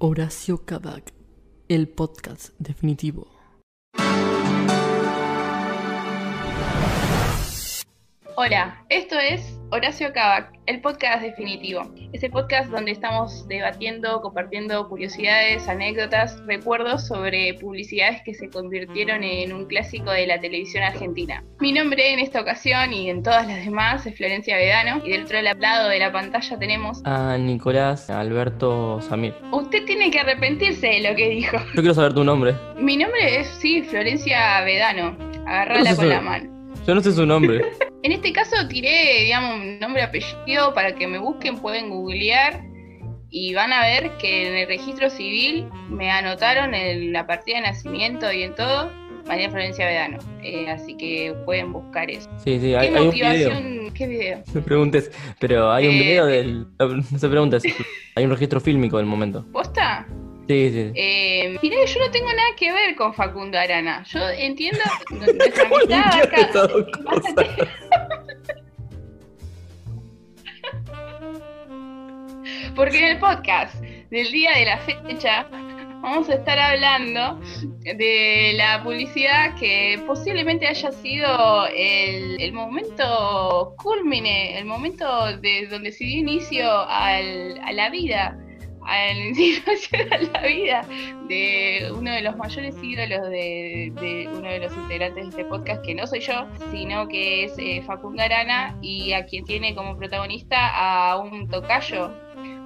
Horacio Kavak, el podcast definitivo. Hola, esto es Horacio Kavak, el podcast definitivo. Ese podcast donde estamos debatiendo, compartiendo curiosidades, anécdotas, recuerdos sobre publicidades que se convirtieron en un clásico de la televisión argentina. Mi nombre en esta ocasión y en todas las demás es Florencia Vedano y del otro lado de la pantalla tenemos a Nicolás Alberto Samir. Usted tiene que arrepentirse de lo que dijo. Yo quiero saber tu nombre. Mi nombre es, sí, Florencia Vedano. Agarrala con la mano. Yo no sé su nombre. En este caso tiré, digamos, nombre y apellido para que me busquen, pueden googlear y van a ver que en el registro civil me anotaron en la partida de nacimiento y en todo María Florencia Vedano. Eh, así que pueden buscar eso. Sí, sí, hay, ¿Qué hay motivación? un video. ¿Qué video? No preguntes, pero hay un Eh, video del. No se preguntes. Hay un registro fílmico del momento. ¿Posta? Sí, sí. Eh, mirá, yo no tengo nada que ver con Facundo Arana. Yo entiendo nuestra amistad acá. Porque en el podcast del día de la fecha vamos a estar hablando de la publicidad que posiblemente haya sido el, el momento culmine, el momento de donde se dio inicio al- a la vida, a la iniciación a la vida de uno de los mayores ídolos de, de uno de los integrantes de este podcast, que no soy yo, sino que es eh, Facundo Arana, y a quien tiene como protagonista a un tocayo.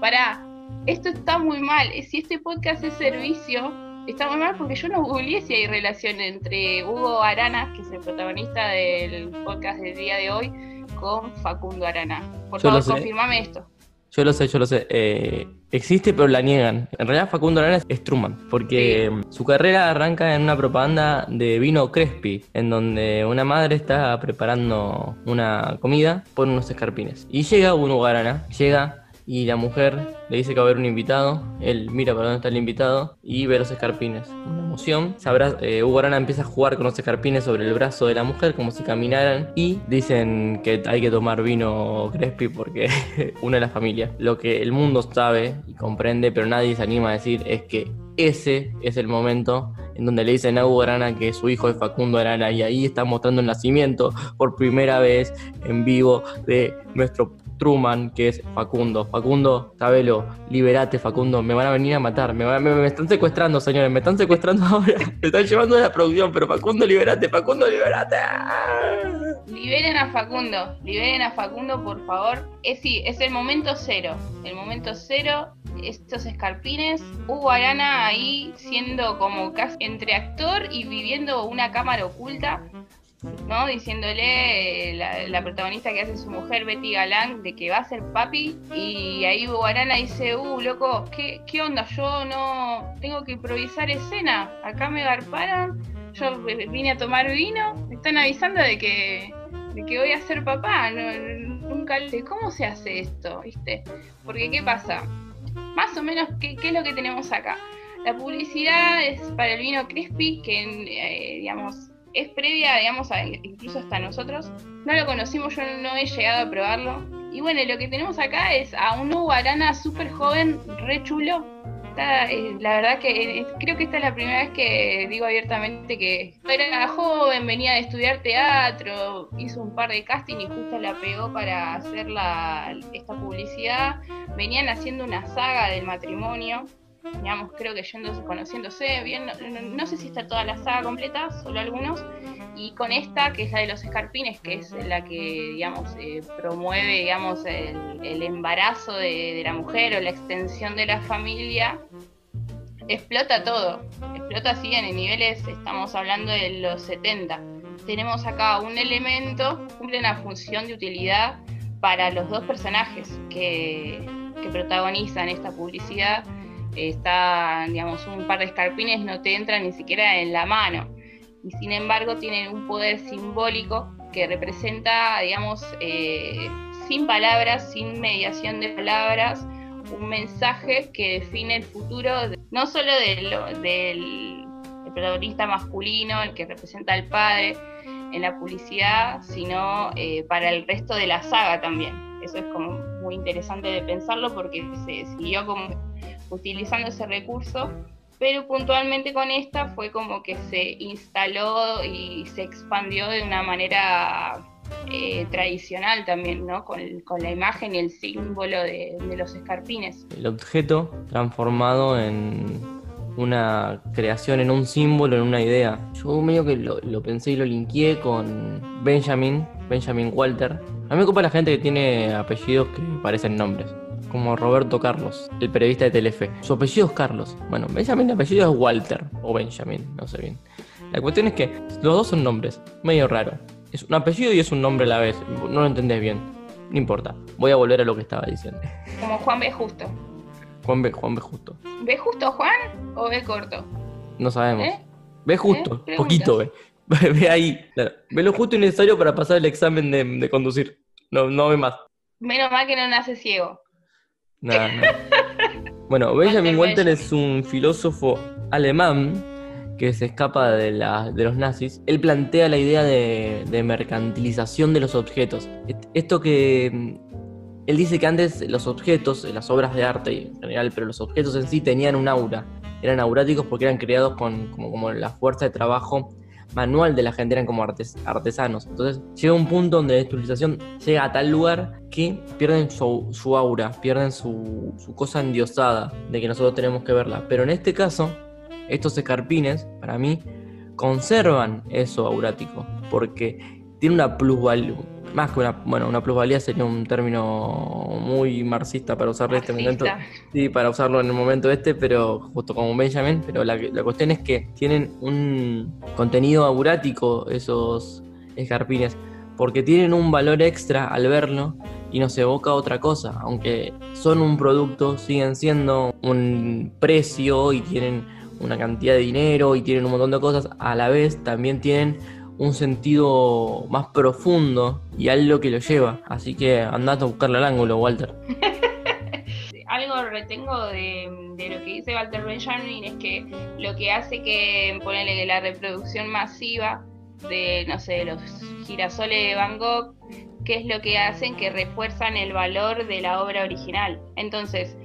Para, esto está muy mal. Si este podcast es servicio, está muy mal porque yo no googleé si hay relación entre Hugo Arana, que es el protagonista del podcast del día de hoy, con Facundo Arana. Por Yo favor, confirmame esto. Yo lo sé, yo lo sé. Eh, existe, pero la niegan. En realidad, Facundo Arana es Truman, porque mm, su carrera arranca en una propaganda de vino Crespi, en donde una madre está preparando una comida por unos escarpines. Y llega Hugo Arana, llega y la mujer le dice que va a haber un invitado. Él mira para dónde está el invitado y ve los escarpines. Una emoción. Se abra- eh, Hugo Arana empieza a jugar con los escarpines sobre el brazo de la mujer, como si caminaran. Y dicen que hay que tomar vino Crespi porque una de la familia. Lo que el mundo sabe y comprende, pero nadie se anima a decir, es que ese es el momento en donde le dicen a Hugo Arana que su hijo es Facundo Arana y ahí está mostrando el nacimiento por primera vez en vivo de nuestro Truman, que es Facundo. Facundo, sabelo, liberate Facundo, me van a venir a matar, me, están secuestrando, señores, me están secuestrando ahora, me están llevando de la producción, pero Facundo, liberate, Facundo, liberate. Liberen a Facundo, liberen a Facundo, por favor. Es sí, es el momento cero. El momento cero, estos escarpines. Hugo Arana ahí siendo como casi entre actor y viviendo una cámara oculta, ¿no? Diciéndole eh, la, la protagonista que hace su mujer, Betty Galán, de que va a ser papi. Y ahí Hugo Arana dice, uh, loco, ¿qué, qué onda? Yo no tengo que improvisar escena. Acá me garparon. Yo vine a tomar vino. Me están avisando de que de que voy a ser papá, no, nunca le- ¿cómo se hace esto? ¿Viste? Porque ¿qué pasa? Más o menos, ¿qué, qué es lo que tenemos acá? La publicidad es para el vino Crispy, que eh, digamos, es previa, digamos, incluso hasta nosotros. No lo conocimos, yo no he llegado a probarlo. Y bueno, lo que tenemos acá es a un Hugo Arana súper joven, re chulo. Eh, la verdad que eh, creo que esta es la primera vez que digo abiertamente que era joven, venía de estudiar teatro, hizo un par de casting y justo la pegó para hacer la, esta publicidad. Venían haciendo una saga del matrimonio, digamos, creo que yéndose, conociéndose bien, no, sé si está toda la saga completa, solo algunos. Y con esta, que es la de los escarpines, que es la que, digamos, eh, promueve, digamos, el, embarazo de, la mujer o la extensión de la familia, explota todo. Explota así en niveles, estamos hablando de los 70. Tenemos acá un elemento, cumple una función de utilidad para los dos personajes que protagonizan esta publicidad. Está, digamos, un par de escarpines no te entran ni siquiera en la mano y sin embargo tienen un poder simbólico que representa, digamos, eh, sin palabras, sin mediación de palabras, un mensaje que define el futuro no solo de lo- del el protagonista masculino, el que representa al padre en la publicidad, sino eh, para el resto de la saga también. Eso es como muy interesante de pensarlo porque se siguió como utilizando ese recurso, pero puntualmente con esta fue como que se instaló y se expandió de una manera eh, tradicional también, ¿no? Con, la imagen y el símbolo de, los escarpines. El objeto transformado en una creación, en un símbolo, en una idea. Yo medio que lo, pensé y lo linkeé con Benjamin, Benjamin Walter. A mí me ocupa la gente que tiene apellidos que parecen nombres como Roberto Carlos, el periodista de Telefe. Su apellido es Carlos. Bueno, Benjamin el apellido es Walter, o Benjamin, no sé bien. La cuestión es que los dos son nombres, medio raro. Es un apellido y es un nombre a la vez. No lo entendés bien. No importa. Voy a volver a lo que estaba diciendo. Como Juan B. Justo. Juan B. Juan B. Justo. ¿Ve justo Juan o ve corto? No sabemos. ¿Eh? Ve justo, ¿Eh? poquito ve. Ve ahí, Ve lo justo y necesario para pasar el examen de, conducir. No, no ve más. Menos mal que no nace ciego. Nada, Bueno, Benjamin Walter es un filósofo alemán que se escapa de, los nazis, él plantea la idea de, mercantilización de los objetos. Esto que mm, él dice que antes los objetos, las obras de arte en general, pero los objetos en sí tenían un aura, eran auráticos porque eran creados con como, la fuerza de trabajo manual de la gente, eran como artesanos. Entonces llega un punto donde la estilización llega a tal lugar que pierden su, aura, pierden su, su cosa endiosada de que nosotros tenemos que verla. Pero en este caso, estos escarpines, para mí, conservan eso aurático, porque tiene una plusvalía, más que una, bueno, una plusvalía sería un término muy marxista para usarlo en este momento, sí, para usarlo en el momento este, pero justo como Benjamin, pero la, la cuestión es que tienen un contenido aurático esos escarpines, porque tienen un valor extra al verlo y nos evoca otra cosa, aunque son un producto, siguen siendo un precio y tienen una cantidad de dinero y tienen un montón de cosas, a la vez también tienen un sentido más profundo y algo que lo lleva. Así que andate a buscarle al ángulo, Walter. algo retengo de, lo que dice Walter Benjamin es que lo que hace que ponerle la reproducción masiva de, no sé, los girasoles de Van Gogh, que es lo que hacen que refuerzan el valor de la obra original. Entonces,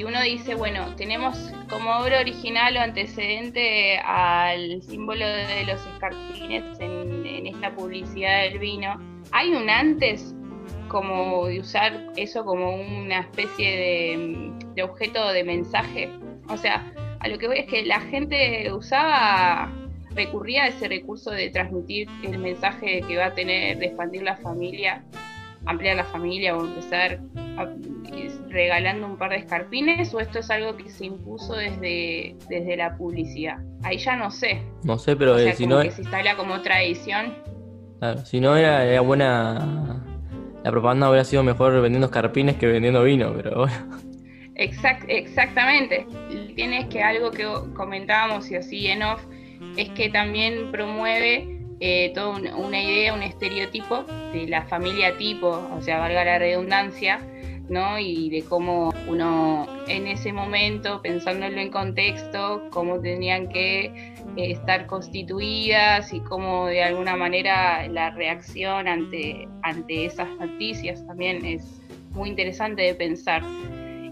si uno dice, bueno, tenemos como obra original o antecedente al símbolo de los escarpines en, esta publicidad del vino, hay un antes como de usar eso como una especie de, de objeto de mensaje. O sea, a lo que voy es que la gente usaba recurría a ese recurso de transmitir el mensaje que va a tener, de expandir la familia, ampliar la familia o empezar regalando un par de escarpines o esto es algo que se impuso desde, desde la publicidad? Ahí ya no sé. No sé, pero eh, si no... Que se instala como tradición. Claro, si no era, buena... La propaganda hubiera sido mejor vendiendo escarpines que vendiendo vino, pero bueno. Exact, exactamente. Tienes que algo que comentábamos y así en off, es que también promueve eh, toda una idea, un estereotipo de la familia tipo, o sea, valga la redundancia, ¿no? Y de cómo uno en ese momento, pensándolo en contexto, cómo tenían que eh, estar constituidas y cómo de alguna manera la reacción ante, ante esas noticias también es muy interesante de pensar.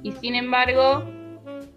Y sin embargo,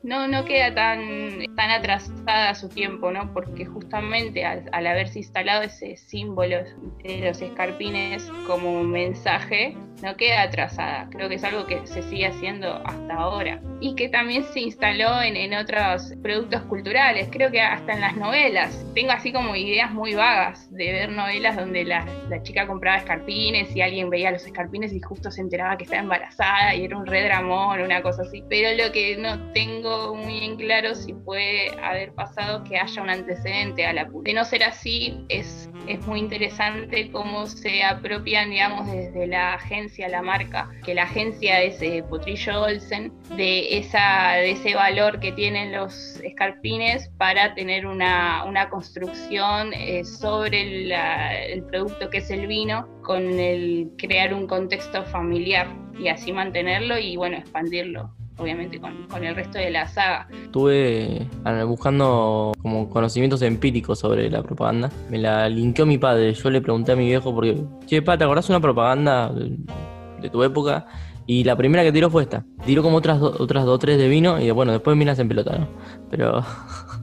no, no queda tan, tan atrasada su tiempo, ¿no? Porque justamente al, haberse instalado ese símbolo de los escarpines como mensaje, no queda atrasada. Creo que es algo que se sigue haciendo hasta ahora. Y que también se instaló en, en otros productos culturales, creo que hasta en las novelas. Tengo así como ideas muy vagas de ver novelas donde la, la chica compraba escarpines y alguien veía los escarpines y justo se enteraba que estaba embarazada y era un redramón, una cosa así. Pero lo que no tengo muy en claro si puede haber pasado que haya un antecedente a la puta. De no ser así, es, es muy interesante cómo se apropian, digamos, desde la agencia, la marca, que la agencia es eh, Potrillo Olsen, de, esa, de ese valor que tienen los escarpines para tener una, una construcción eh, sobre el producto que es el vino, con el crear un contexto familiar y así mantenerlo y bueno, expandirlo obviamente con, el resto de la saga. Estuve buscando como conocimientos empíricos sobre la propaganda. Me la linkeó mi padre. Yo le pregunté a mi viejo porque, che, pa, ¿te acordás una propaganda de, tu época? Y la primera que tiró fue esta. Tiró como otras, do- otras dos o tres de vino y bueno, después minas en pelota, ¿no? Pero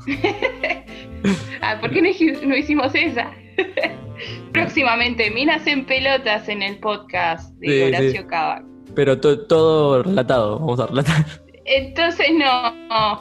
Ah, ¿por qué no, hicimos esa? Próximamente, minas en pelotas en el podcast de Sí, Horacio sí. Pero to- todo relatado, vamos a relatar. Entonces no, no.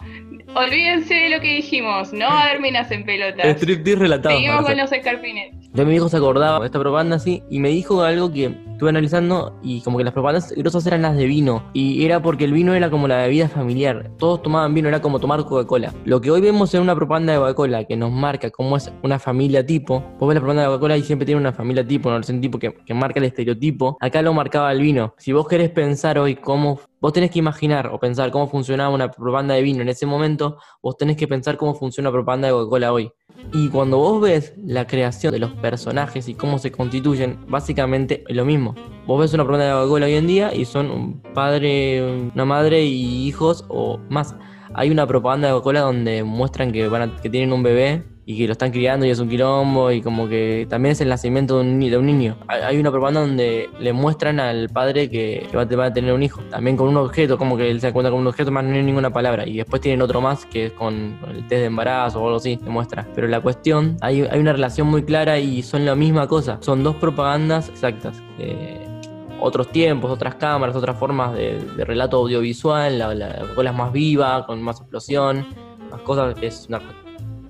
olvídense de lo que dijimos, no va a haber minas en pelotas. Striptease relatado. Seguimos con los escarpines. Entonces mi hijo se acordaba de esta propaganda así y me dijo algo que estuve analizando y como que las propagandas grosas eran las de vino y era porque el vino era como la bebida familiar, todos tomaban vino, era como tomar Coca-Cola. Lo que hoy vemos en una propaganda de Coca-Cola que nos marca cómo es una familia tipo, vos ves la propaganda de Coca-Cola y siempre tiene una familia tipo, no es tipo que, que marca el estereotipo, acá lo marcaba el vino. Si vos querés pensar hoy cómo, vos tenés que imaginar o pensar cómo funcionaba una propaganda de vino en ese momento, vos tenés que pensar cómo funciona una propaganda de Coca-Cola hoy. Y cuando vos ves la creación de los personajes y cómo se constituyen, básicamente es lo mismo. Vos ves una propaganda de Coca-Cola hoy en día y son un padre, una madre y hijos o más. Hay una propaganda de Coca-Cola donde muestran que, van a- que tienen un bebé y que lo están criando y es un quilombo y como que también es el nacimiento de un, niño. Hay una propaganda donde le muestran al padre que, va, a- tener un hijo, también con un objeto, como que él se cuenta con un objeto más no hay ninguna palabra. Y después tienen otro más que es con, el test de embarazo o algo así, te muestra. Pero la cuestión, hay, hay una relación muy clara y son la misma cosa. Son dos propagandas exactas. Eh, otros tiempos, otras cámaras, otras formas de, relato audiovisual, la, la es más viva, con más explosión, más cosas, es una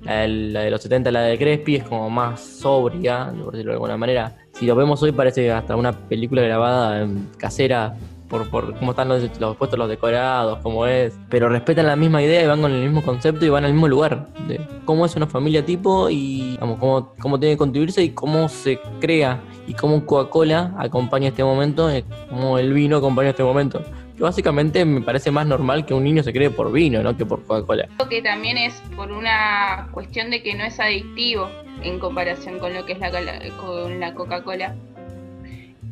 la de, la de los 70, la de Crespi, es como más sobria, por decirlo de alguna manera. Si lo vemos hoy parece hasta una película grabada en casera por, por cómo están los, los puestos, los decorados, cómo es. Pero respetan la misma idea y van con el mismo concepto y van al mismo lugar. De cómo es una familia tipo y vamos, cómo, cómo tiene que contribuirse y cómo se crea y cómo Coca-Cola acompaña este momento, eh, cómo el vino acompaña este momento. Que básicamente me parece más normal que un niño se cree por vino, no que por Coca-Cola. Creo que también es por una cuestión de que no es adictivo en comparación con lo que es la, con la Coca-Cola.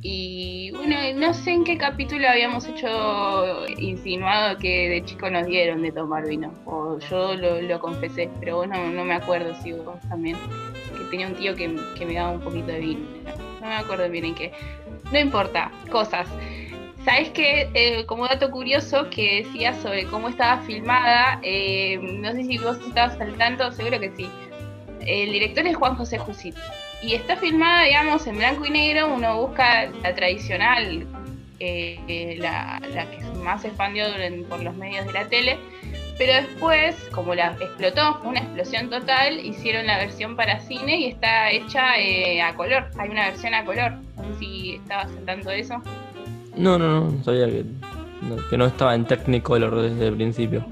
Y bueno, no sé en qué capítulo habíamos hecho insinuado que de chico nos dieron de tomar vino. O yo lo, lo confesé, pero vos no, no me acuerdo si vos también. Que tenía un tío que, que me daba un poquito de vino. No me acuerdo bien en qué. No importa, cosas. ¿Sabes qué? Eh, como dato curioso que decía sobre cómo estaba filmada, eh, no sé si vos estabas al tanto, seguro que sí. El director es Juan José Jusit. Y está filmada, digamos, en blanco y negro. Uno busca la tradicional, eh, la, que más se expandió por los medios de la tele. Pero después, como la explotó, fue una explosión total, hicieron la versión para cine y está hecha a color. Hay una versión a color. No sé si estabas al de eso. No, no, no, sabía que no, que no estaba en Technicolor desde el principio.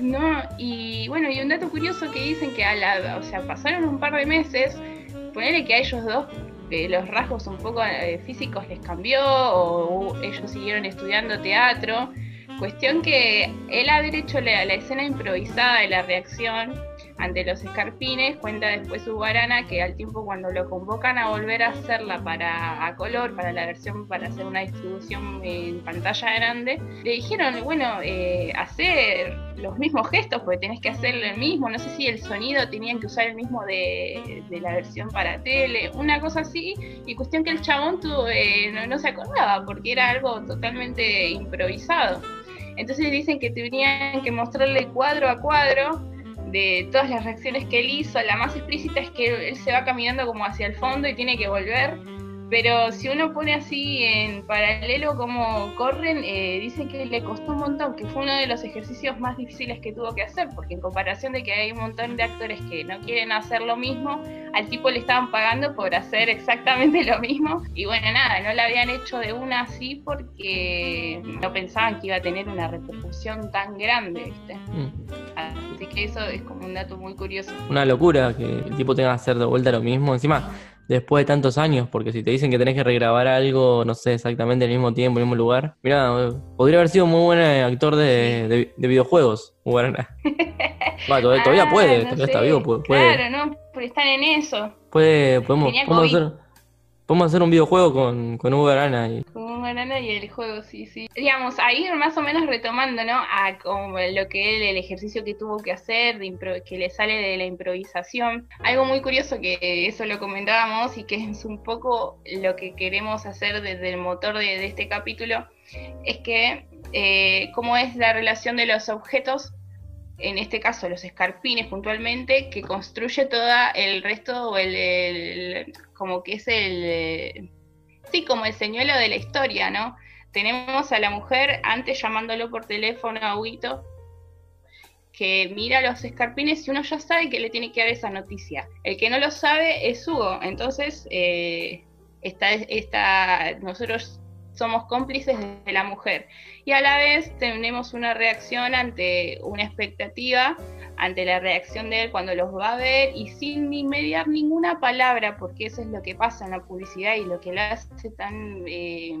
No, y bueno, y un dato curioso que dicen que a la, o sea, pasaron un par de meses, ponerle que a ellos dos eh, los rasgos un poco eh, físicos les cambió o ellos siguieron estudiando teatro. Cuestión que él haber hecho la, la escena improvisada de la reacción ante los escarpines, cuenta después Ubarana que al tiempo cuando lo convocan a volver a hacerla para a color, para la versión, para hacer una distribución en pantalla grande, le dijeron, bueno, eh, hacer los mismos gestos, porque tenés que hacer el mismo, no sé si el sonido tenían que usar el mismo de, de la versión para tele, una cosa así, y cuestión que el chabón tuvo, eh, no, no se acordaba, porque era algo totalmente improvisado. Entonces dicen que tenían que mostrarle cuadro a cuadro de todas las reacciones que él hizo. La más explícita es que él se va caminando como hacia el fondo y tiene que volver. Pero si uno pone así en paralelo como corren, eh, dicen que le costó un montón, que fue uno de los ejercicios más difíciles que tuvo que hacer, porque en comparación de que hay un montón de actores que no quieren hacer lo mismo, al tipo le estaban pagando por hacer exactamente lo mismo. Y bueno, nada, no la habían hecho de una así porque no pensaban que iba a tener una repercusión tan grande, ¿viste? Mm. Así que eso es como un dato muy curioso. Una locura que el tipo tenga que hacer de vuelta lo mismo. Encima, después de tantos años, porque si te dicen que tenés que regrabar algo, no sé, exactamente en el mismo tiempo, en el mismo lugar. Mira, podría haber sido muy buen eh, actor de, de- de videojuegos. Guarana. Va, todavía, todavía Ah, puede, no todavía sé. está vivo, puede, Claro, no, pero están en eso. puede- podemos, podemos hacer. Podemos hacer un videojuego con, con Hugo Arana y Con Hugo Arana y el juego, sí, sí. Digamos, ahí más o menos retomando, ¿no? A como lo que él, el ejercicio que tuvo que hacer, de impro- que le sale de la improvisación. Algo muy curioso que eso lo comentábamos y que es un poco lo que queremos hacer desde el motor de, este capítulo, es que eh, cómo es la relación de los objetos en este caso los escarpines puntualmente, que construye toda el resto, el, como que es el, sí, como el señuelo de la historia, ¿no? Tenemos a la mujer antes llamándolo por teléfono a Huguito, que mira los escarpines y uno ya sabe que le tiene que dar esa noticia. El que no lo sabe es Hugo, entonces eh, está, está, nosotros somos cómplices de la mujer. Y a la vez tenemos una reacción ante una expectativa, ante la reacción de él cuando los va a ver y sin ni mediar ninguna palabra, porque eso es lo que pasa en la publicidad y lo que la hace tan eh,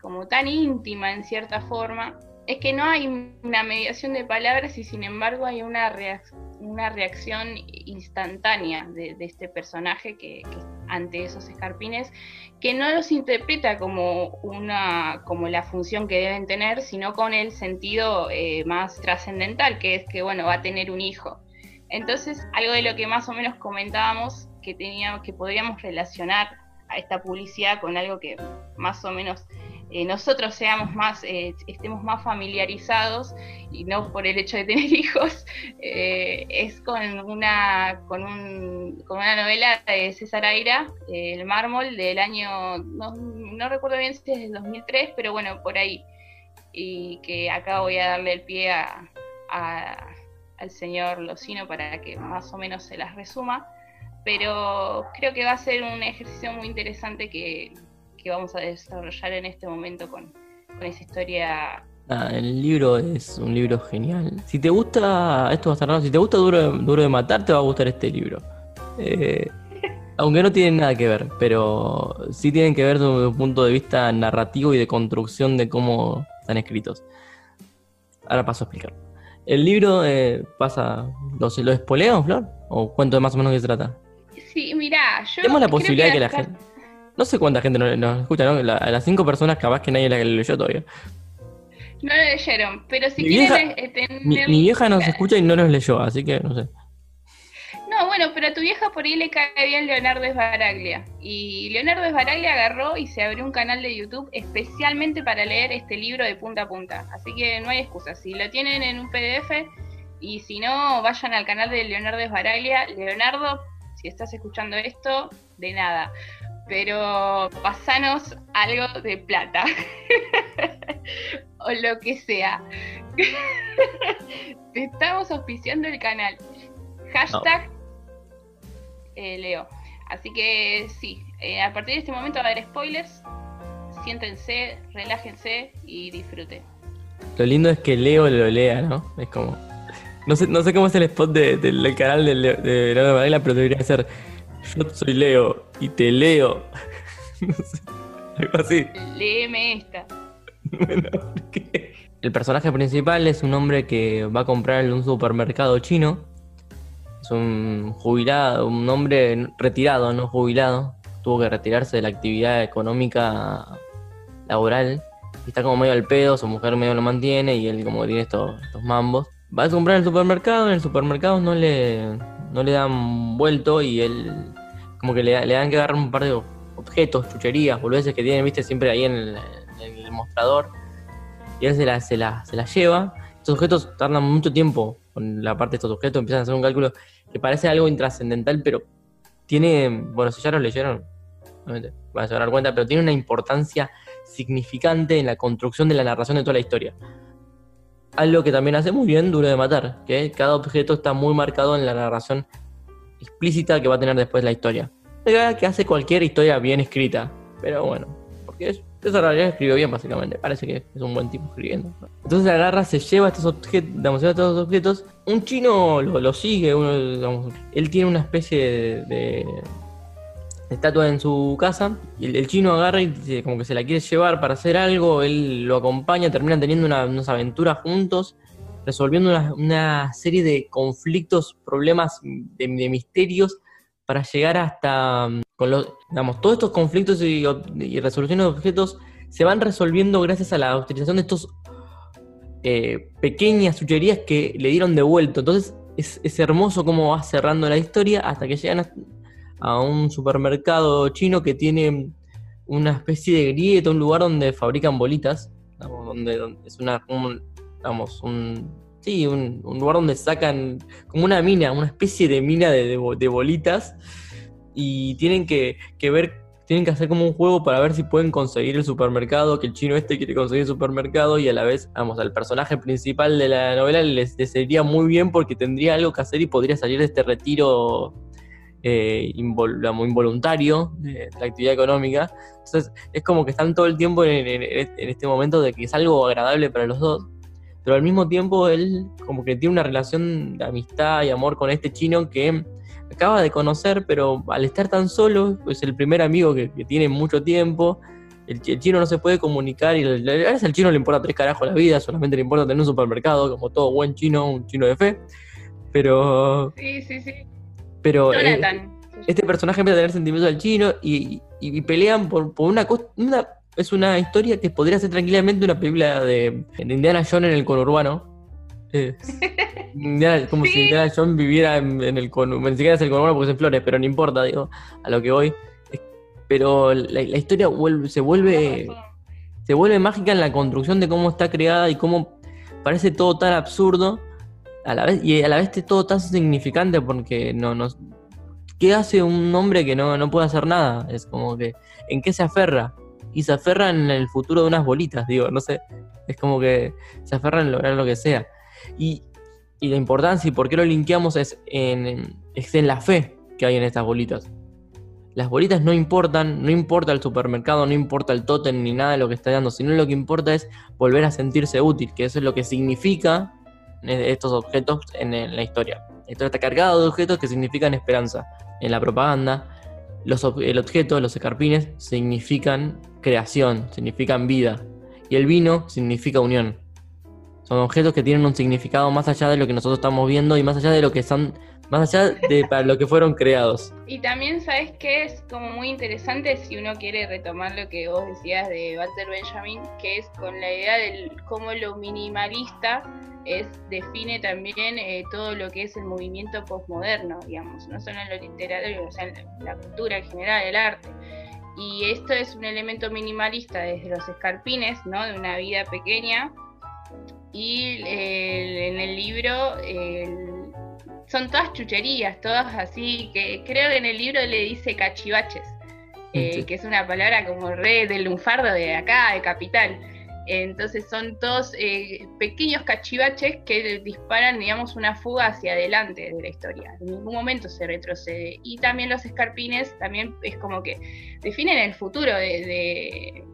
como tan íntima en cierta forma, es que no hay una mediación de palabras y sin embargo hay una, reac- una reacción instantánea de, este personaje que ante esos escarpines que no los interpreta como una como la función que deben tener, sino con el sentido eh, más trascendental, que es que bueno va a tener un hijo. Entonces, algo de lo que más o menos comentábamos que teníamos que podríamos relacionar a esta publicidad con algo que más o menos eh, nosotros seamos más, eh, estemos más familiarizados y no por el hecho de tener hijos, eh, es con una, con, un, con una novela de César Aira, El mármol, del año, no, recuerdo bien si es del 2003, pero bueno, por ahí. Y que acá voy a darle el pie a- al señor Locino para que más o menos se las resuma. Pero creo que va a ser un ejercicio muy interesante que, que vamos a desarrollar en este momento con, con esa historia Nada, el libro es un libro genial. Si te gusta, esto va a estar raro, si te gusta Duro, Duro de Matar, te va a gustar este libro. Eh, aunque no tienen nada que ver, pero sí tienen que ver desde un punto de vista narrativo y de construcción de cómo están escritos. Ahora paso a explicar. El libro eh, pasa. ¿Lo, ¿Lo espoleo, Flor? ¿O cuento de más o menos qué se trata? Sí, mirá, yo. Tenemos la posibilidad de que la gente. No sé cuánta gente nos, nos escucha, ¿no? La- a las cinco personas capaz que nadie la leyó todavía. No lo leyeron, pero si Mi quieren vieja- tener. Mi, mi vieja nos escucha y no nos leyó, así que no sé. No, bueno, pero a tu vieja por ahí le cae bien Leonardo Esbaraglia. Y Leonardo Esbaraglia agarró y se abrió un canal de YouTube especialmente para leer este libro de punta a punta. Así que no hay excusa. Si lo tienen en un PDF y si no, vayan al canal de Leonardo Esbaraglia. Leonardo, si estás escuchando esto, de nada. Pero pasanos algo de plata. o lo que sea. Te estamos auspiciando el canal. Hashtag eh, Leo. Así que sí, eh, a partir de este momento va a haber spoilers. Siéntense, relájense y disfruten. Lo lindo es que Leo lo lea, ¿no? Es como. No sé, no sé cómo es el spot de- del canal de, de Varela, pero debería ser. Yo soy Leo y te leo. No sé, algo así. Léeme esta. Bueno, porque- El personaje principal es un hombre que va a comprar en un supermercado chino. Es un jubilado, un hombre retirado, no jubilado. Tuvo que retirarse de la actividad económica laboral. Y está como medio al pedo, su mujer medio lo mantiene y él como tiene estos, estos mambos. Va a comprar en el supermercado, en el supermercado no le, no le dan vuelto y él como que le, dan que agarrar un par de objetos, chucherías, boludeces que tienen, viste, siempre ahí en el, mostrador. Y él se las se la, se la lleva. Estos objetos tardan mucho tiempo con la parte de estos objetos, empiezan a hacer un cálculo que parece algo intrascendental, pero tiene, bueno, si ya lo leyeron, van a dar cuenta, pero tiene una importancia significante en la construcción de la narración de toda la historia. Algo que también hace muy bien Duro de Matar, que cada objeto está muy marcado en la narración explícita que va a tener después la historia. Algo Que hace cualquier historia bien escrita, pero bueno, porque es, realidad escribió bien básicamente, parece que es un buen tipo escribiendo. Entonces agarra, se lleva estos objetos, digamos, lleva estos objetos, un chino lo, sigue, uno, él tiene una especie de, de estatua en su casa. Y el, chino agarra y como que se la quiere llevar para hacer algo, él lo acompaña, terminan teniendo una- unas aventuras juntos, resolviendo una, serie de conflictos, problemas, de, misterios para llegar hasta, mm, con los, digamos, todos estos conflictos y, resoluciones de objetos se van resolviendo gracias a la utilización de estos eh, pequeñas chucherías que le dieron de vuelto. Entonces es, hermoso cómo va cerrando la historia hasta que llegan a, un supermercado chino que tiene una especie de grieta, un lugar donde fabrican bolitas, donde, es una, un, un, sí, un, lugar donde sacan como una mina, una especie de mina de, bolitas y tienen que, que ver tienen que hacer como un juego para ver si pueden conseguir el supermercado, que el chino este quiere conseguir el supermercado y a la vez, vamos, al personaje principal de la novela les, sería muy bien porque tendría algo que hacer y podría salir de este retiro eh, involuntario de la actividad económica. Entonces es como que están todo el tiempo en este momento de que es algo agradable para los dos, pero al mismo tiempo él como que tiene una relación de amistad y amor con este chino que acaba de conocer, pero al estar tan solo, es el primer amigo que, tiene mucho tiempo. El, chino no se puede comunicar y a veces al chino le importa tres carajos la vida, solamente le importa tener un supermercado, como todo buen chino, un chino de fe. Pero. Sí, sí, sí. Pero. Eh, este personaje empieza a tener sentimientos al chino y, pelean por, una, una, Es una historia que podría ser tranquilamente una película de, de Indiana Jones en el conurbano como si Indiana Jones viviera en, el conurbano, ni siquiera es el conurbano porque es en Flores, pero no importa, digo, a lo que voy. pero la, historia se vuelve se vuelve mágica en la construcción de cómo está creada y cómo parece todo tan absurdo a la vez y a la vez todo tan significante porque no, no ¿qué hace un hombre que no, no puede hacer nada? Es como que ¿en qué se aferra? Y se aferra en el futuro de unas bolitas, digo, no sé, es como que se aferra en lograr lo que sea. Y, la importancia y por qué lo linkeamos es en, en la fe que hay en estas bolitas. Las bolitas no importan, no importa el supermercado, no importa el tótem ni nada de lo que está dando, sino lo que importa es volver a sentirse útil, que eso es lo que significa estos objetos en, la historia. La historia está cargada de objetos que significan esperanza. En la propaganda, los, el objeto, los escarpines, significan creación, significan vida. Y el vino significa unión. Son objetos que tienen un significado más allá de lo que nosotros estamos viendo y más allá de lo que son, más allá de para lo que fueron creados. Y también sabes que es como muy interesante si uno quiere retomar lo que vos decías de Walter Benjamin, que es con la idea de cómo lo minimalista es, define también eh, todo lo que es el movimiento postmoderno, digamos, no solo en lo literario, o en la cultura en general, el arte. Y esto es un elemento minimalista desde los escarpines, ¿no? De una vida pequeña y en el libro son todas chucherías, todas así, que creo que en el libro le dice cachivaches, eh, que es una palabra como re del lunfardo de acá, de capital. Entonces son todos eh, pequeños cachivaches que disparan, digamos, una fuga hacia adelante de la historia. En ningún momento se retrocede. Y también los escarpines, también es como que definen el futuro de, de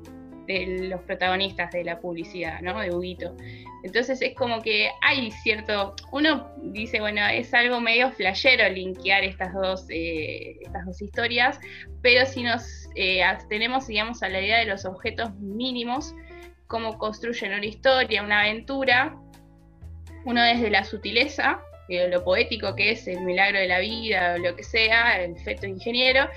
los protagonistas de la publicidad, ¿no? De Huguito. Entonces es como que hay cierto, uno dice, bueno, es algo medio flashero linkear estas dos, eh, estas dos historias, pero si nos eh, digamos, a la idea de los objetos mínimos, cómo construyen una historia, una aventura, uno desde la sutileza, lo poético que es el milagro de la vida o lo que sea, el feto ingeniero,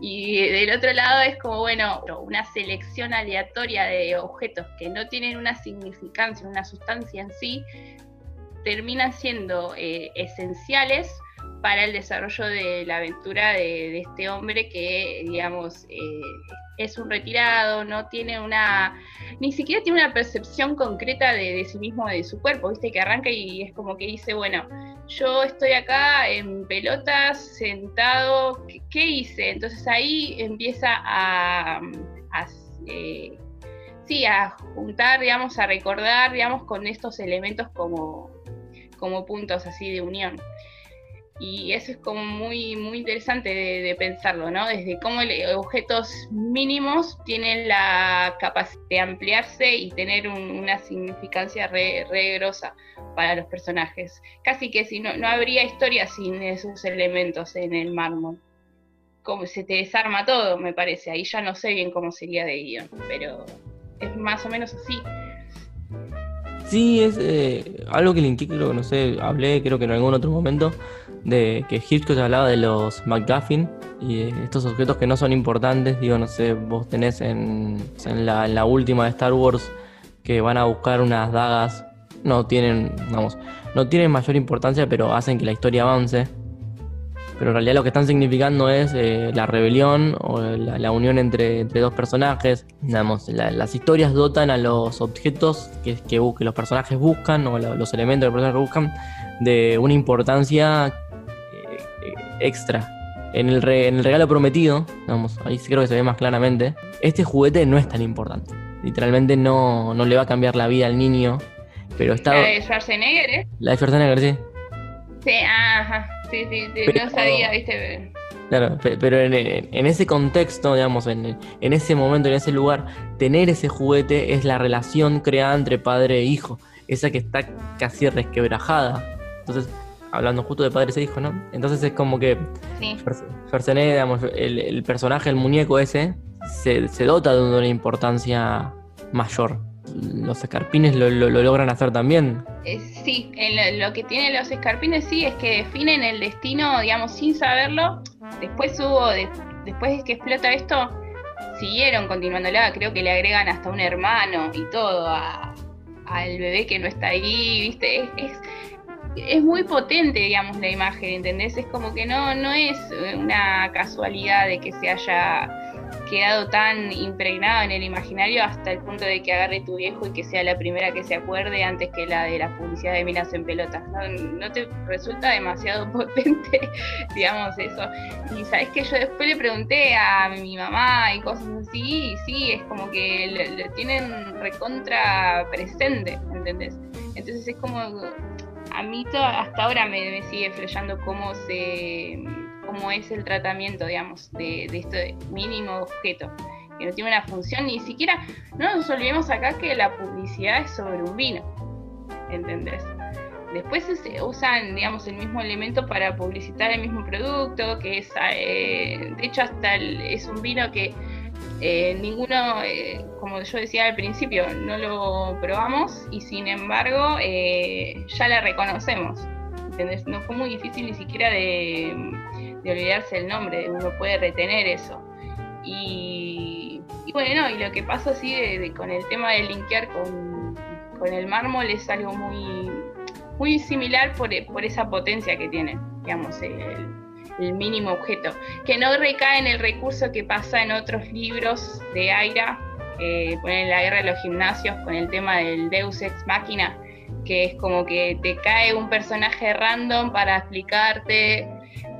y del otro lado es como, bueno, una selección aleatoria de objetos que no tienen una significancia, una sustancia en sí, terminan siendo eh, esenciales para el desarrollo de la aventura de, este hombre que, digamos, eh, es un retirado, no tiene una, ni siquiera tiene una percepción concreta de, sí mismo, de su cuerpo, viste, que arranca y es como que dice, bueno, yo estoy acá en pelotas, sentado, ¿qué, hice? Entonces ahí empieza a, eh, sí, a juntar, digamos, a recordar, digamos, con estos elementos como, como puntos así de unión. Y eso es como muy, muy interesante de, pensarlo, ¿no? Desde cómo objetos mínimos tienen la capacidad de ampliarse y tener una significancia re, grosa para los personajes. Casi que si no, no habría historia sin esos elementos en el mármol. Como se te desarma todo, me parece. Ahí ya no sé bien cómo sería de guion, pero es más o menos así. Sí, es eh, algo que linké, creo no sé, hablé creo que en algún otro momento, de que Hitchcock hablaba de los McGuffin y estos objetos que no son importantes, digo, no sé, vos tenés en, en, la, última de Star Wars que van a buscar unas dagas, no tienen, vamos, no tienen mayor importancia, pero hacen que la historia avance. Pero en realidad lo que están significando es eh, la rebelión o la, la unión entre, entre, dos personajes. Digamos, la, las historias dotan a los objetos que, que, los personajes buscan o los elementos que los personajes buscan de una importancia extra. En el, re, en el, regalo prometido, vamos, ahí sí creo que se ve más claramente, este juguete no es tan importante. Literalmente no, no le va a cambiar la vida al niño, pero está... ¿La de Schwarzenegger, eh? La de Schwarzenegger, sí. Sí, ajá. Sí, sí, sí. Pero, no sabía, viste. Claro, pero en, en, ese contexto, digamos, en, en, ese momento, en ese lugar, tener ese juguete es la relación creada entre padre e hijo, esa que está casi resquebrajada. Entonces, hablando justo de padres e hijos, ¿no? Entonces es como que sí. Schwarzenegger, digamos, el, el, personaje, el muñeco ese, se, se dota de una importancia mayor los escarpines lo, lo, lo, logran hacer también. Eh, sí, lo, que tienen los escarpines sí es que definen el destino, digamos, sin saberlo. Después hubo, de, después de que explota esto, siguieron continuándola. Creo que le agregan hasta un hermano y todo a, al bebé que no está ahí, ¿viste? Es, es, es, muy potente, digamos, la imagen, ¿entendés? Es como que no, no es una casualidad de que se haya quedado tan impregnado en el imaginario hasta el punto de que agarre tu viejo y que sea la primera que se acuerde antes que la de la publicidad de minas en pelotas. ¿No, no te resulta demasiado potente, digamos, eso? Y sabes que yo después le pregunté a mi mamá y cosas así, y sí, es como que lo tienen recontra presente, ¿entendés? Entonces es como, a mí hasta ahora me, sigue flayando cómo se cómo es el tratamiento, de, de este mínimo objeto, que no tiene una función, ni siquiera, no nos olvidemos acá que la publicidad es sobre un vino, ¿entendés? Después se usan, el mismo elemento para publicitar el mismo producto, que es, eh, de hecho, hasta el, es un vino que eh, ninguno, eh, como yo decía al principio, no lo probamos y sin embargo eh, ya la reconocemos. ¿entendés? No fue muy difícil ni siquiera de, olvidarse el nombre, uno puede retener eso. Y, bueno, y lo que pasa así de, de, con el tema de linkear con, con, el mármol es algo muy, muy similar por, por esa potencia que tiene, digamos, el, el, mínimo objeto, que no recae en el recurso que pasa en otros libros de Aira, eh, la guerra de los gimnasios con el tema del Deus Ex Máquina, que es como que te cae un personaje random para explicarte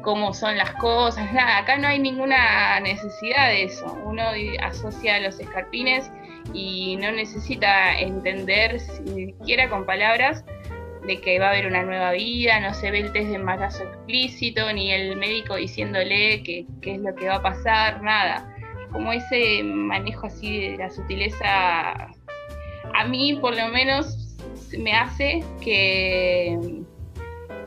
cómo son las cosas, nada, acá no hay ninguna necesidad de eso. Uno asocia los escarpines y no necesita entender siquiera con palabras de que va a haber una nueva vida, no se ve el test de embarazo explícito, ni el médico diciéndole qué es lo que va a pasar, nada. Como ese manejo así de la sutileza, a mí por lo menos me hace que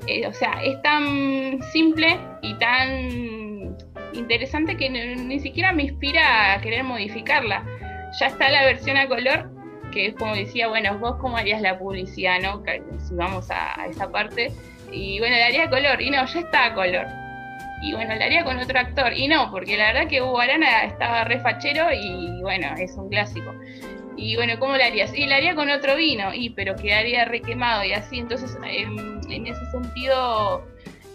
eh, o sea, es tan simple y tan interesante que ni, ni siquiera me inspira a querer modificarla. Ya está la versión a color, que es como decía, bueno, vos cómo harías la publicidad, ¿no? Si vamos a, esa parte. Y bueno, la haría color, y no, ya está color. Y bueno, la haría con otro actor, y no, porque la verdad que Hugo Arana estaba re fachero y bueno, es un clásico. Y bueno, ¿cómo la harías? Y la haría con otro vino, y pero quedaría requemado y así. Entonces, en, en ese sentido,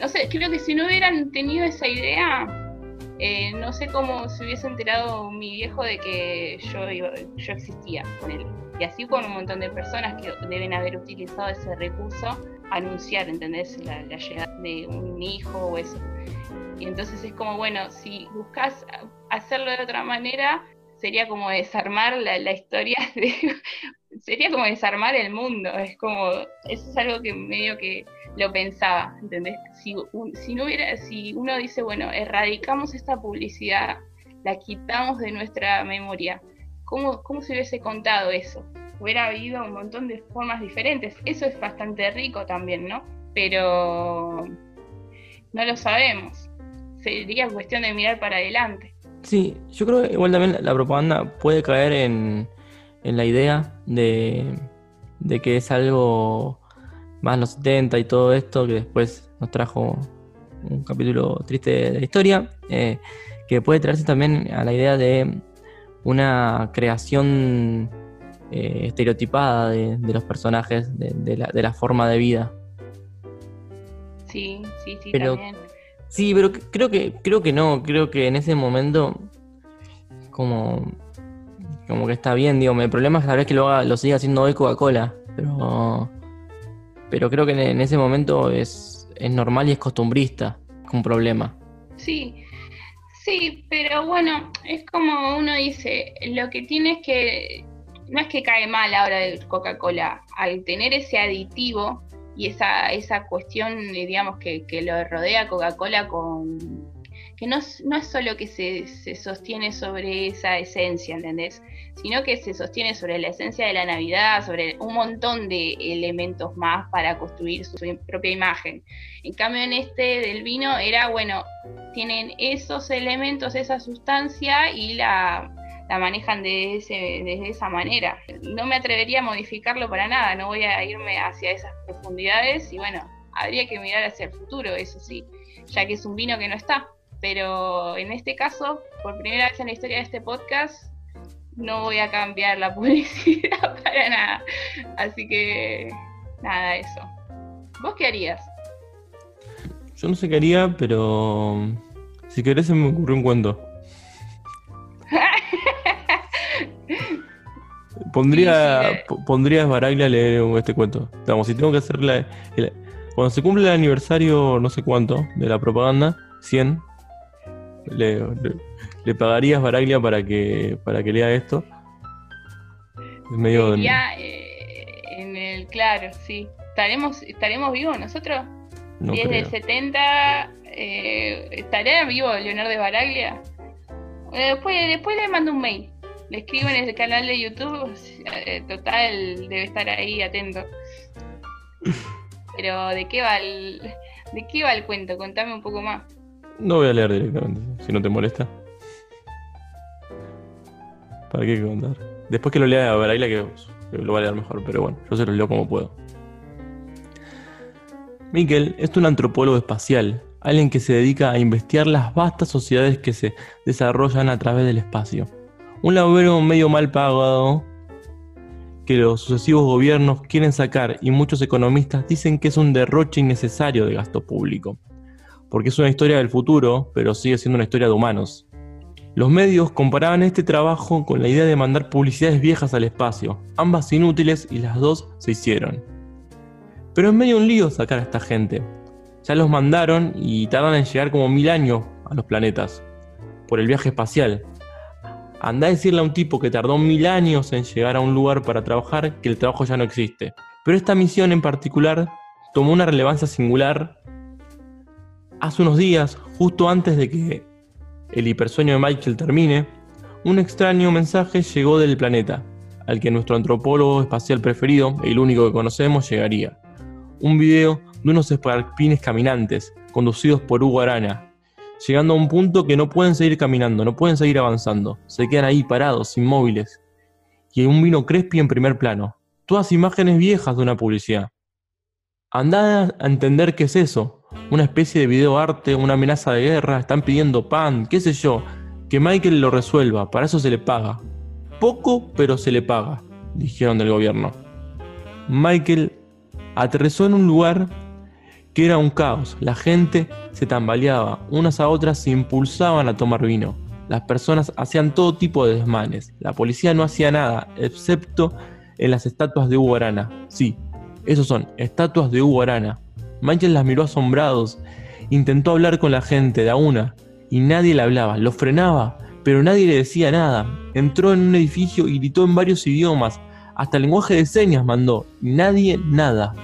no sé, creo que si no hubieran tenido esa idea, eh, no sé cómo se hubiese enterado mi viejo de que yo, yo existía con él. Y así con un montón de personas que deben haber utilizado ese recurso, anunciar, ¿entendés? La, la llegada de un hijo o eso. Y entonces es como, bueno, si buscas hacerlo de otra manera, sería como desarmar la, la historia, de, sería como desarmar el mundo, es como, eso es algo que medio que lo pensaba, ¿entendés? Si, un, si no hubiera, si uno dice, bueno, erradicamos esta publicidad, la quitamos de nuestra memoria, ¿cómo, cómo se hubiese contado eso? Hubiera habido un montón de formas diferentes, eso es bastante rico también, ¿no? Pero no lo sabemos, sería cuestión de mirar para adelante. Sí, yo creo que igual también la propaganda puede caer en, en la idea de, de que es algo más los 70 y todo esto, que después nos trajo un capítulo triste de la historia, eh, que puede traerse también a la idea de una creación eh, estereotipada de, los personajes, de, la, forma de vida. Sí, sí, sí, pero, también. Sí, pero creo que, creo que no, creo que en ese momento como, como que está bien, digo, el problema es tal vez que lo, lo siga haciendo hoy Coca-Cola, pero, pero creo que en, ese momento es, es normal y es costumbrista, es un problema. Sí, Sí, pero bueno, es como uno dice, lo que tiene es que, no es que cae mal ahora de Coca-Cola, al tener ese aditivo y esa, esa cuestión, digamos, que, que lo rodea Coca-Cola con que no, no es solo que se, se, sostiene sobre esa esencia, ¿entendés? Sino que se sostiene sobre la esencia de la Navidad, sobre un montón de elementos más para construir su propia imagen. En cambio, en este del vino era, bueno, tienen esos elementos, esa sustancia y la, la manejan de, ese, de esa manera. No me atrevería a modificarlo para nada, no voy a irme hacia esas profundidades y bueno, habría que mirar hacia el futuro, eso sí, ya que es un vino que no está pero en este caso, por primera vez en la historia de este podcast, no voy a cambiar la publicidad para nada. Así que, nada, eso. ¿Vos qué harías? Yo no sé qué haría, pero si querés se me ocurrió un cuento. Pondría, pondría a Baraglia a leer este cuento. Vamos, si tengo que hacer la, Cuando se cumple el aniversario, no sé cuánto, de la propaganda, 100, le, le, pagarías Baraglia para que para que lea esto. Es medio eh, en el claro, sí. ¿Estaremos, estaremos vivos nosotros? No 10 del 70, eh, ¿estará vivo Leonardo de Baraglia? Eh, después, después le mando un mail. Le escribo en el canal de YouTube. Eh, total, debe estar ahí atento. Pero ¿de qué va el, de qué va el cuento? Contame un poco más. No voy a leer directamente, si no te molesta. ¿Para qué contar? Después que lo lea a Baraila que, lo va a leer mejor, pero bueno, yo se lo leo como puedo. Mikkel es un antropólogo espacial, alguien que se dedica a investigar las vastas sociedades que se desarrollan a través del espacio. Un laburo medio mal pagado que los sucesivos gobiernos quieren sacar y muchos economistas dicen que es un derroche innecesario de gasto público porque es una historia del futuro, pero sigue siendo una historia de humanos. Los medios comparaban este trabajo con la idea de mandar publicidades viejas al espacio, ambas inútiles y las dos se hicieron. Pero es medio un lío sacar a esta gente. Ya los mandaron y tardan en llegar como mil años a los planetas, por el viaje espacial. Anda a decirle a un tipo que tardó mil años en llegar a un lugar para trabajar que el trabajo ya no existe. Pero esta misión en particular tomó una relevancia singular Hace unos días, justo antes de que el hipersueño de Michael termine, un extraño mensaje llegó del planeta, al que nuestro antropólogo espacial preferido, el único que conocemos, llegaría. Un video de unos esparpines caminantes, conducidos por Hugo Arana, llegando a un punto que no pueden seguir caminando, no pueden seguir avanzando, se quedan ahí parados, inmóviles. Y un vino Crespi en primer plano, todas imágenes viejas de una publicidad. Andad a entender qué es eso, una especie de videoarte, una amenaza de guerra, están pidiendo pan, qué sé yo. Que Michael lo resuelva, para eso se le paga. Poco, pero se le paga, dijeron del gobierno. Michael aterrizó en un lugar que era un caos. La gente se tambaleaba, unas a otras se impulsaban a tomar vino. Las personas hacían todo tipo de desmanes. La policía no hacía nada, excepto en las estatuas de Hugo Arana. Sí, esos son, estatuas de Hugo Arana. Michael las miró asombrados. Intentó hablar con la gente de a una y nadie le hablaba. Lo frenaba, pero nadie le decía nada. Entró en un edificio y gritó en varios idiomas. Hasta el lenguaje de señas mandó. Nadie nada.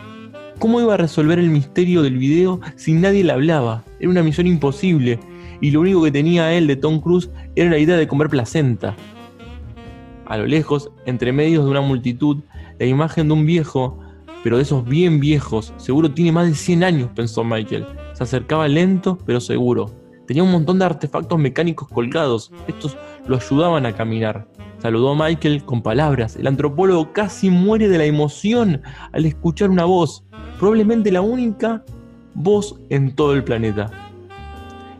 ¿Cómo iba a resolver el misterio del video si nadie le hablaba? Era una misión imposible. Y lo único que tenía él de Tom Cruise era la idea de comer placenta. A lo lejos, entre medios de una multitud, la imagen de un viejo pero de esos bien viejos, seguro tiene más de 100 años, pensó Michael. Se acercaba lento, pero seguro. Tenía un montón de artefactos mecánicos colgados. Estos lo ayudaban a caminar. Saludó a Michael con palabras. El antropólogo casi muere de la emoción al escuchar una voz, probablemente la única voz en todo el planeta.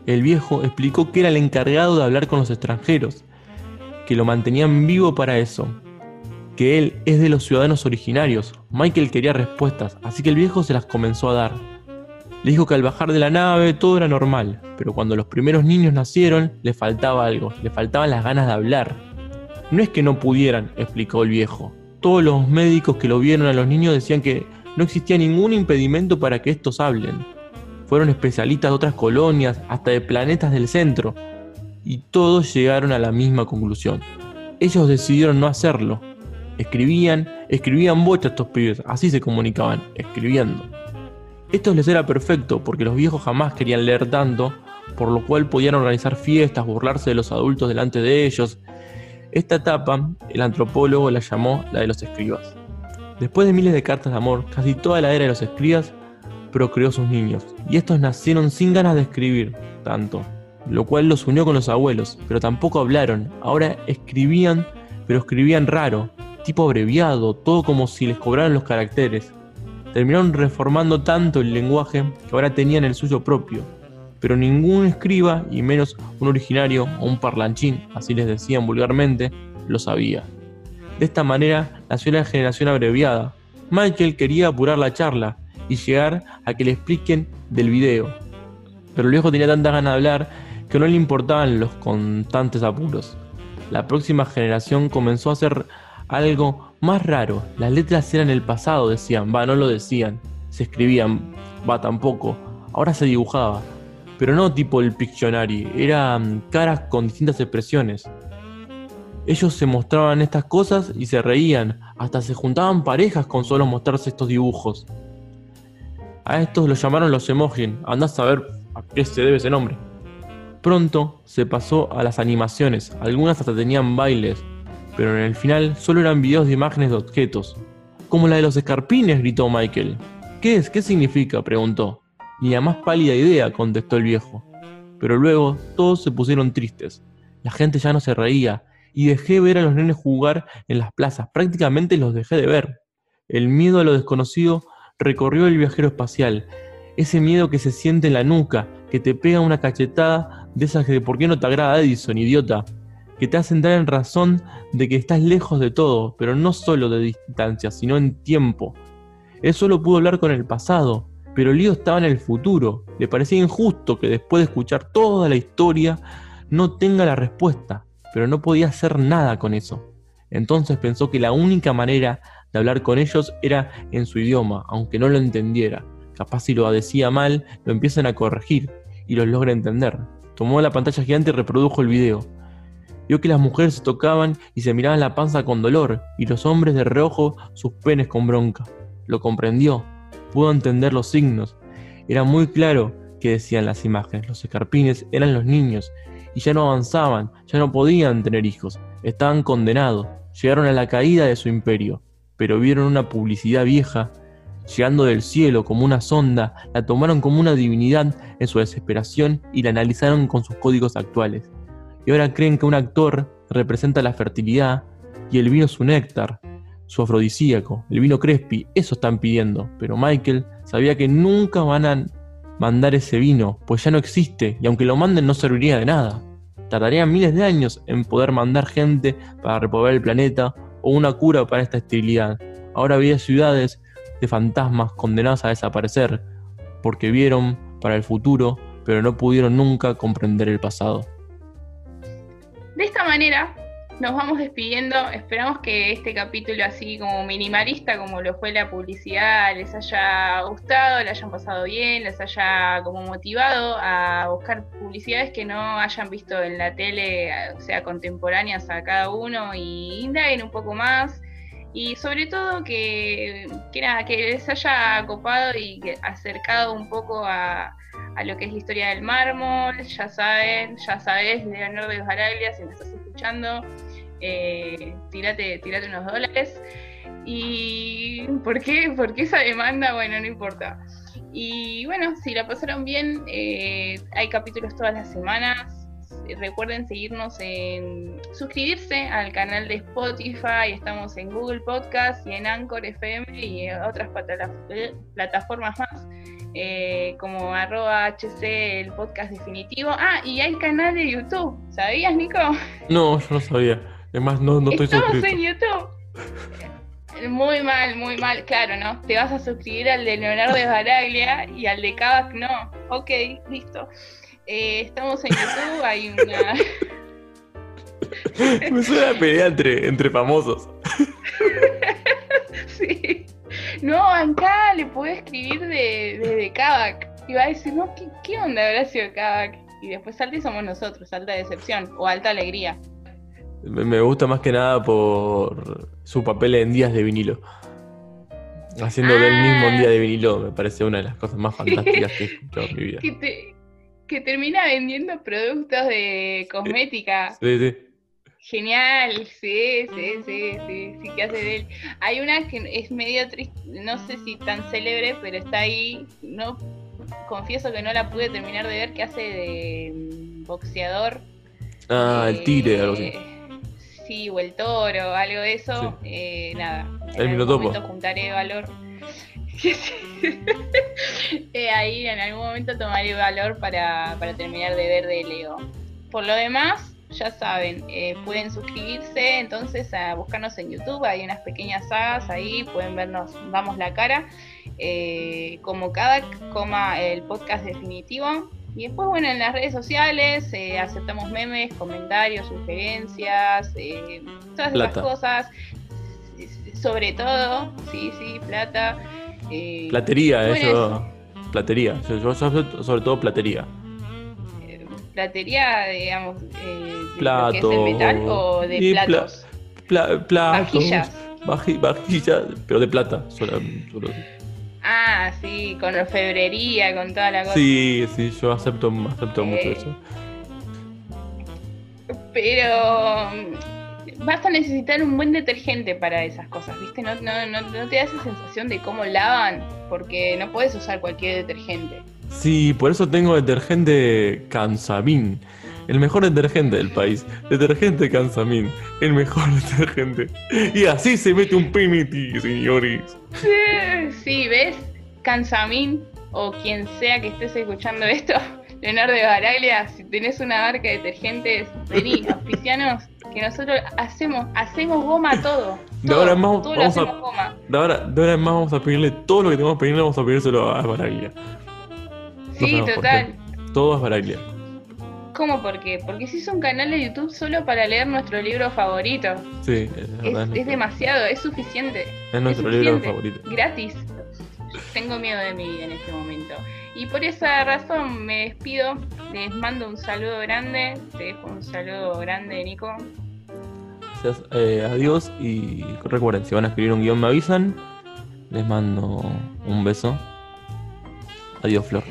El viejo explicó que era el encargado de hablar con los extranjeros, que lo mantenían vivo para eso, que él es de los ciudadanos originarios. Michael quería respuestas, así que el viejo se las comenzó a dar. Le dijo que al bajar de la nave todo era normal, pero cuando los primeros niños nacieron le faltaba algo, le faltaban las ganas de hablar. No es que no pudieran, explicó el viejo. Todos los médicos que lo vieron a los niños decían que no existía ningún impedimento para que estos hablen. Fueron especialistas de otras colonias, hasta de planetas del centro, y todos llegaron a la misma conclusión. Ellos decidieron no hacerlo. Escribían, escribían bochas estos pibes, así se comunicaban, escribiendo. Esto les era perfecto porque los viejos jamás querían leer tanto, por lo cual podían organizar fiestas, burlarse de los adultos delante de ellos. Esta etapa, el antropólogo la llamó la de los escribas. Después de miles de cartas de amor, casi toda la era de los escribas procreó sus niños, y estos nacieron sin ganas de escribir tanto, lo cual los unió con los abuelos, pero tampoco hablaron, ahora escribían, pero escribían raro, tipo abreviado, todo como si les cobraran los caracteres terminaron reformando tanto el lenguaje que ahora tenían el suyo propio, pero ningún escriba, y menos un originario o un parlanchín, así les decían vulgarmente, lo sabía. De esta manera nació la generación abreviada. Michael quería apurar la charla y llegar a que le expliquen del video, pero el viejo tenía tanta ganas de hablar que no le importaban los constantes apuros. La próxima generación comenzó a hacer algo más raro, las letras eran el pasado, decían, va, no lo decían, se escribían, va, tampoco, ahora se dibujaba, pero no tipo el Pictionary, eran caras con distintas expresiones. Ellos se mostraban estas cosas y se reían, hasta se juntaban parejas con solo mostrarse estos dibujos. A estos los llamaron los emojis, andás a ver a qué se debe ese nombre. Pronto se pasó a las animaciones, algunas hasta tenían bailes, pero en el final solo eran videos de imágenes de objetos. Como la de los escarpines, gritó Michael. ¿Qué es? ¿Qué significa? preguntó. Ni la más pálida idea, contestó el viejo. Pero luego todos se pusieron tristes. La gente ya no se reía, y dejé ver a los nenes jugar en las plazas. Prácticamente los dejé de ver. El miedo a lo desconocido recorrió el viajero espacial. Ese miedo que se siente en la nuca, que te pega una cachetada de esas que ¿por qué no te agrada Edison, idiota? Que te hace entrar en razón de que estás lejos de todo, pero no solo de distancia, sino en tiempo. Él solo pudo hablar con el pasado, pero Lío estaba en el futuro. Le parecía injusto que después de escuchar toda la historia no tenga la respuesta, pero no podía hacer nada con eso. Entonces pensó que la única manera de hablar con ellos era en su idioma, aunque no lo entendiera. Capaz si lo decía mal, lo empiezan a corregir y lo logra entender. Tomó la pantalla gigante y reprodujo el video. Vio que las mujeres se tocaban y se miraban la panza con dolor, y los hombres de reojo sus penes con bronca. Lo comprendió, pudo entender los signos. Era muy claro que decían las imágenes. Los escarpines eran los niños, y ya no avanzaban, ya no podían tener hijos, estaban condenados, llegaron a la caída de su imperio, pero vieron una publicidad vieja llegando del cielo como una sonda, la tomaron como una divinidad en su desesperación y la analizaron con sus códigos actuales y ahora creen que un actor representa la fertilidad y el vino su néctar, su afrodisíaco, el vino Crespi, eso están pidiendo, pero Michael sabía que nunca van a mandar ese vino, pues ya no existe y aunque lo manden no serviría de nada. Tardarían miles de años en poder mandar gente para repoblar el planeta o una cura para esta esterilidad. Ahora había ciudades de fantasmas condenadas a desaparecer porque vieron para el futuro, pero no pudieron nunca comprender el pasado. De esta manera nos vamos despidiendo. Esperamos que este capítulo así como minimalista, como lo fue la publicidad, les haya gustado, les hayan pasado bien, les haya como motivado a buscar publicidades que no hayan visto en la tele, o sea, contemporáneas a cada uno y indaguen un poco más. Y sobre todo que, que, nada, que les haya copado y acercado un poco a, a lo que es la historia del mármol, ya saben, ya sabes, Leonardo de Baraglia, si me estás escuchando, eh, tírate, unos dólares. ¿Y por qué? ¿Por qué esa demanda? Bueno, no importa. Y bueno, si la pasaron bien, eh, hay capítulos todas las semanas. Recuerden seguirnos en suscribirse al canal de Spotify. Estamos en Google Podcast y en Anchor FM y otras plataformas más. Eh, como arroba HC el podcast definitivo. Ah, y hay canal de YouTube. ¿Sabías, Nico? No, yo no sabía. Es más, no, no estoy Estamos suscrito. en YouTube. Muy mal, muy mal, claro, ¿no? Te vas a suscribir al de Leonardo de Baraglia y al de Kavak no. Ok, listo. Eh, estamos en YouTube, hay una... Me suena a pelea entre, entre famosos. sí. No, acá le puedo escribir de, desde Kavak. Y va a decir, no, ¿qué, qué onda habrá sido Kavak? Y después salta y somos nosotros, alta decepción o alta alegría. Me me gusta más que nada por su papel en días de vinilo. Haciendo del mismo Ah. día de vinilo me parece una de las cosas más fantásticas que he escuchado en mi vida. Que, te- que termina vendiendo productos de cosmética. Sí, sí. Genial, sí, sí, sí, sí, sí que hace de él. Hay una que es medio triste, no sé si tan célebre, pero está ahí. No, confieso que no la pude terminar de ver, que hace de mm, boxeador. Ah, el tigre, algo así. Eh, Sí, o el toro, algo de eso. Sí. Eh, nada. en El algún Minotopo. momento juntaré valor. Eh, ahí en algún momento tomaré valor para, para terminar de ver de Leo. Por lo demás, ya saben, eh, pueden suscribirse entonces a buscarnos en YouTube, hay unas pequeñas sagas ahí, pueden vernos, damos la cara, eh, como cada coma el podcast definitivo. Y después, bueno, en las redes sociales eh, aceptamos memes, comentarios, sugerencias, eh, todas esas cosas. Sobre todo, sí, sí, plata. Platería, bueno, eso. Platería. Yo, yo sobre todo platería. Platería, digamos, eh, de lo que es Plato, el metal o de pla- platos. Pla- platos, Vajillas. vaji- vajillas, pero de plata. solo- solo- Ah, sí, con orfebrería, con toda la cosa. Sí, sí, yo acepto, acepto mucho Eh, eso. Pero mm, vas a necesitar un buen detergente para esas cosas, ¿viste? No, no, no, no te da esa sensación de cómo lavan, porque no puedes usar cualquier detergente. Sí, por eso tengo detergente Cansamín. El mejor detergente del país. Detergente Cansamín. El mejor detergente. Y así se mete un PMT, señores. Sí, ¿ves? Cansamín, o quien sea que estés escuchando esto, Leonardo de Baraglia, si tenés una marca de detergentes, vení, auspicianos, que nosotros hacemos, hacemos goma a todo. De ahora en más vamos a-. De ahora, más vamos pedirle todo lo que tenemos que pedirle, vamos a pedírselo a Baraglia. Sí, total. Todo es Baraglia. ¿Cómo por qué? Porque si es un canal de YouTube solo para leer nuestro libro favorito. Sí, es, verdad, es demasiado, es suficiente. es nuestro es libro favorito. Gratis. Tengo miedo de mi vida en este momento. Y por esa razón me despido. Les mando un saludo grande. Te dejo un saludo grande, Nico. Gracias, eh, adiós y recuerden, si van a escribir un guion me avisan. Les mando un beso. Adiós, Flor.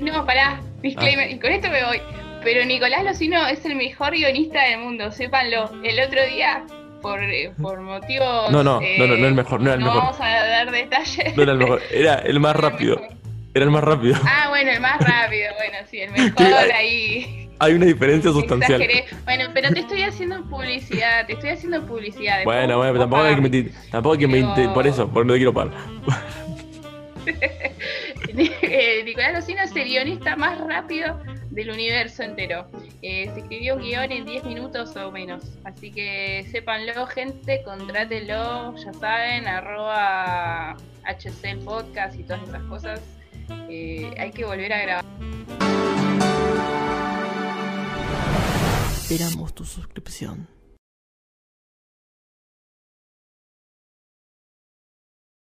No, pará. Disclaimer. Y con esto me voy. Pero Nicolás Locino es el mejor guionista del mundo, sépanlo. El otro día, por, eh, por motivos. No, no, eh, no, no, no el mejor, no era el no mejor. vamos a dar detalles. No era el mejor, era el más rápido. Era el más rápido. Ah, bueno, el más rápido, bueno, sí, el mejor hay- ahí. Hay una diferencia sustancial. Exageré. Bueno, pero te estoy haciendo publicidad, te estoy haciendo publicidad. Bueno, bueno, pero tampoco hay que mentir. Tampoco hay que mentir. Por eso, porque no te quiero pagar. Eh, Nicolás Locino es el guionista más rápido del universo entero. Eh, se escribió un guion en 10 minutos o menos. Así que sépanlo, gente, contrátenlo, ya saben, arroba HC el podcast y todas esas cosas. Eh, hay que volver a grabar. Esperamos tu suscripción.